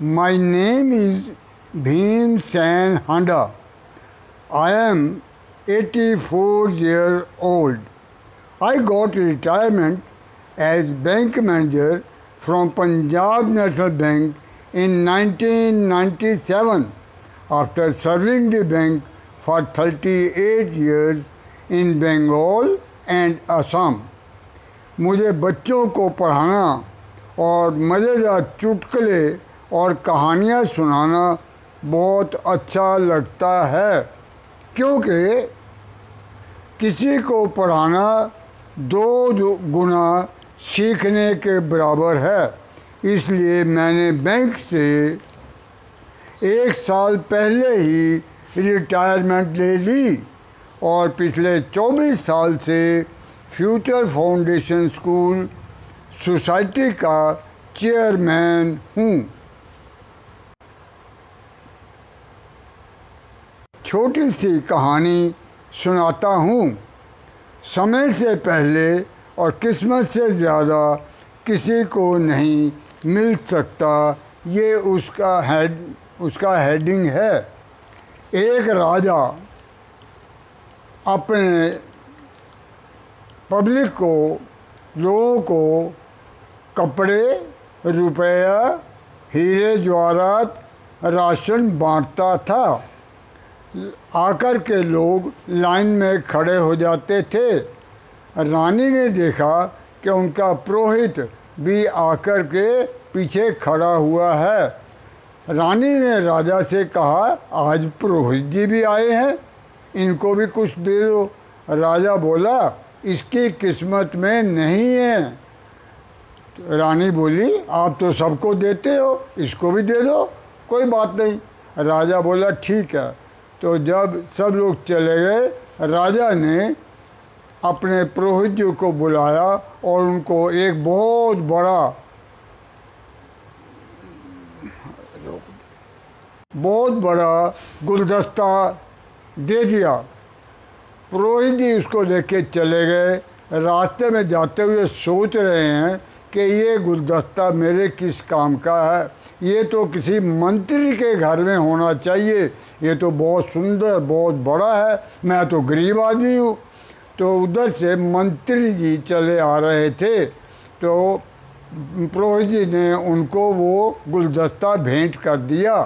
My name is Bhim Sen Handa. I am 84 years old. I got retirement as bank manager from Punjab National Bank in 1997 after serving the bank for 38 years in Bengal and Assam. मुझे बच्चों को पढ़ाना और मज़ेदार चुटकुले और कहानियाँ सुनाना बहुत अच्छा लगता है, क्योंकि किसी को पढ़ाना दो गुना सीखने के बराबर है। इसलिए मैंने बैंक से एक साल पहले ही रिटायरमेंट ले ली और पिछले 24 साल से फ्यूचर फाउंडेशन स्कूल सोसाइटी का चेयरमैन हूँ। छोटी सी कहानी सुनाता हूँ। समय से पहले और किस्मत से ज़्यादा किसी को नहीं मिल सकता। ये उसका हेड उसका हेडिंग है। एक राजा अपने पब्लिक को, लोगों को कपड़े, रुपया, हीरे जवाहरात राशन बांटता था। आकर के लोग लाइन में खड़े हो जाते थे। रानी ने देखा कि उनका पुरोहित भी आकर के पीछे खड़ा हुआ है। रानी ने राजा से कहा, आज पुरोहित जी भी आए हैं। इनको भी कुछ दे दो। राजा बोला, इसकी किस्मत में नहीं है। रानी बोली, आप तो सबको देते हो, इसको भी दे दो, कोई बात नहीं। राजा बोला, ठीक है। तो जब सब लोग चले गए, राजा ने अपने पुरोहित जी को बुलाया और उनको एक बहुत बड़ा बहुत बड़ा गुलदस्ता दे दिया। पुरोहित जी उसको लेके चले गए। रास्ते में जाते हुए सोच रहे हैं कि ये गुलदस्ता मेरे किस काम का है? ये तो किसी मंत्री के घर में होना चाहिए। ये तो बहुत सुंदर, बहुत बड़ा है। मैं तो गरीब आदमी हूँ। तो उधर से मंत्री जी चले आ रहे थे। तो पुरोहित जी ने उनको वो गुलदस्ता भेंट कर दिया।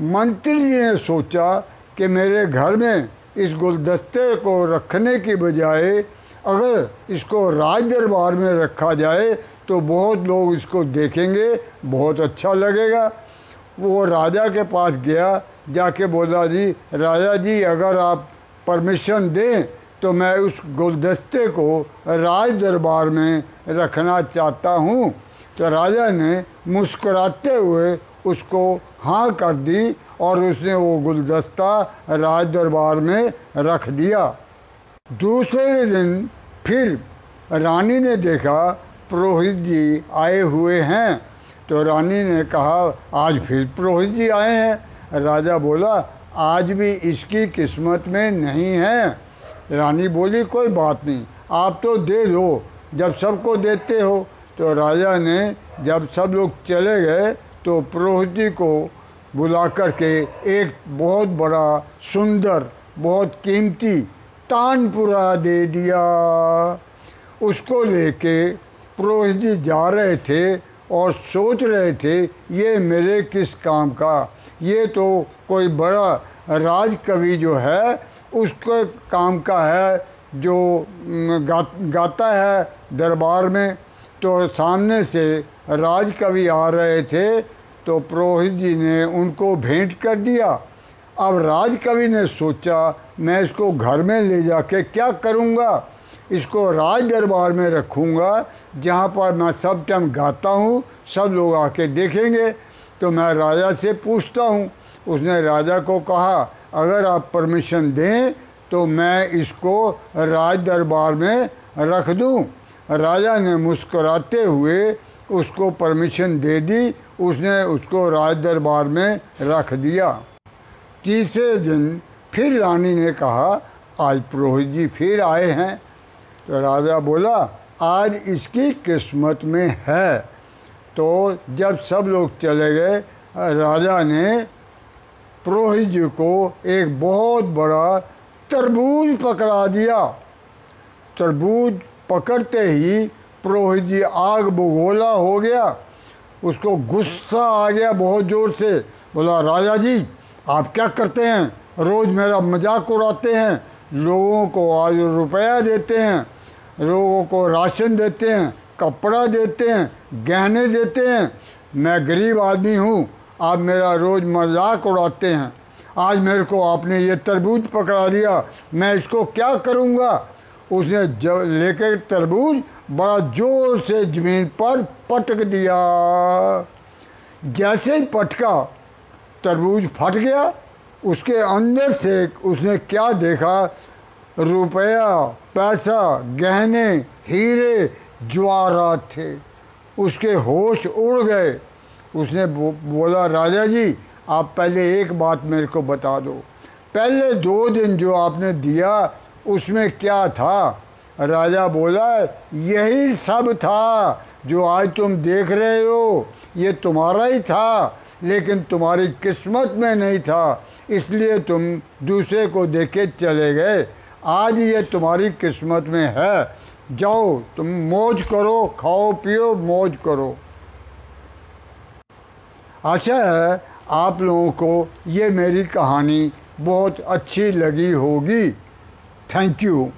मंत्री जी ने सोचा कि मेरे घर में इस गुलदस्ते को रखने की बजाय अगर इसको राज दरबार में रखा जाए तो बहुत लोग इसको देखेंगे, बहुत अच्छा लगेगा। वो राजा के पास गया, जाके बोला, जी, राजा जी, अगर आप परमिशन दें तो मैं उस गुलदस्ते को राज दरबार में रखना चाहता हूँ। तो राजा ने मुस्कुराते हुए उसको हाँ कर दी और उसने वो गुलदस्ता राज दरबार में रख दिया। दूसरे दिन फिर रानी ने देखा पुरोहित जी आए हुए हैं। तो रानी ने कहा, आज फिर पुरोहित जी आए हैं। राजा बोला, आज भी इसकी किस्मत में नहीं है। रानी बोली, कोई बात नहीं, आप तो दे दो, जब सबको देते हो। तो राजा ने, जब सब लोग चले गए तो पुरोहित जी को बुला करके एक बहुत बड़ा, सुंदर, बहुत कीमती तानपुरा दे दिया। उसको लेके पुरोहित जी जा रहे थे और सोच रहे थे ये मेरे किस काम का? ये तो कोई बड़ा राज कवि जो है उसके काम का है जो गा, गाता है दरबार में। तो सामने से राज कवि आ रहे थे तो पुरोहित जी ने उनको भेंट कर दिया। अब राज कवि ने सोचा, मैं इसको घर में ले जाके क्या करूँगा? इसको राज दरबार में रखूँगा, जहाँ पर मैं सब टाइम गाता हूँ, सब लोग आके देखेंगे। तो मैं राजा से पूछता हूँ। उसने राजा को कहा, अगर आप परमिशन दें तो मैं इसको राज दरबार में रख दूँ। राजा ने मुस्कुराते हुए उसको परमिशन दे दी। उसने उसको राज दरबार में रख दिया। तीसरे दिन फिर रानी ने कहा, आज पुरोहित जी फिर आए हैं। तो राजा बोला, आज इसकी किस्मत में है। तो जब सब लोग चले गए, राजा ने पुरोहित जी को एक बहुत बड़ा तरबूज पकड़ा दिया। तरबूज पकड़ते ही पुरोहित जी आग बगोला हो गया। उसको गुस्सा आ गया बहुत ज़ोर से। बोला, राजा जी आप क्या करते हैं? रोज़ मेरा मज़ाक उड़ाते हैं, लोगों को आज रुपया देते हैं, लोगों को राशन देते हैं, कपड़ा देते हैं, गहने देते हैं। मैं गरीब आदमी हूँ, आप मेरा रोज़ मज़ाक उड़ाते हैं। आज मेरे को आपने ये तरबूज पकड़ा दिया, मैं इसको क्या करूँगा? उसने लेकर तरबूज बड़ा ज़ोर से ज़मीन पर पटक दिया। जैसे ही पटका तरबूज फट गया उसके अंदर से उसने क्या देखा? रुपया पैसा गहने हीरे ज्वारात थे। उसके होश उड़ गए। उसने बो, बोला राजा जी आप पहले एक बात मेरे को बता दो। पहले दो दिन जो आपने दिया उसमें क्या था? राजा बोला यही सब था जो आज तुम देख रहे हो ये तुम्हारा ही था। लेकिन तुम्हारी किस्मत में नहीं था, इसलिए तुम दूसरे को देखे चले गए। आज ये तुम्हारी किस्मत में है। जाओ, तुम मौज करो, खाओ, पियो, मौज करो। आशा है आप लोगों को ये मेरी कहानी बहुत अच्छी लगी होगी। Thank you.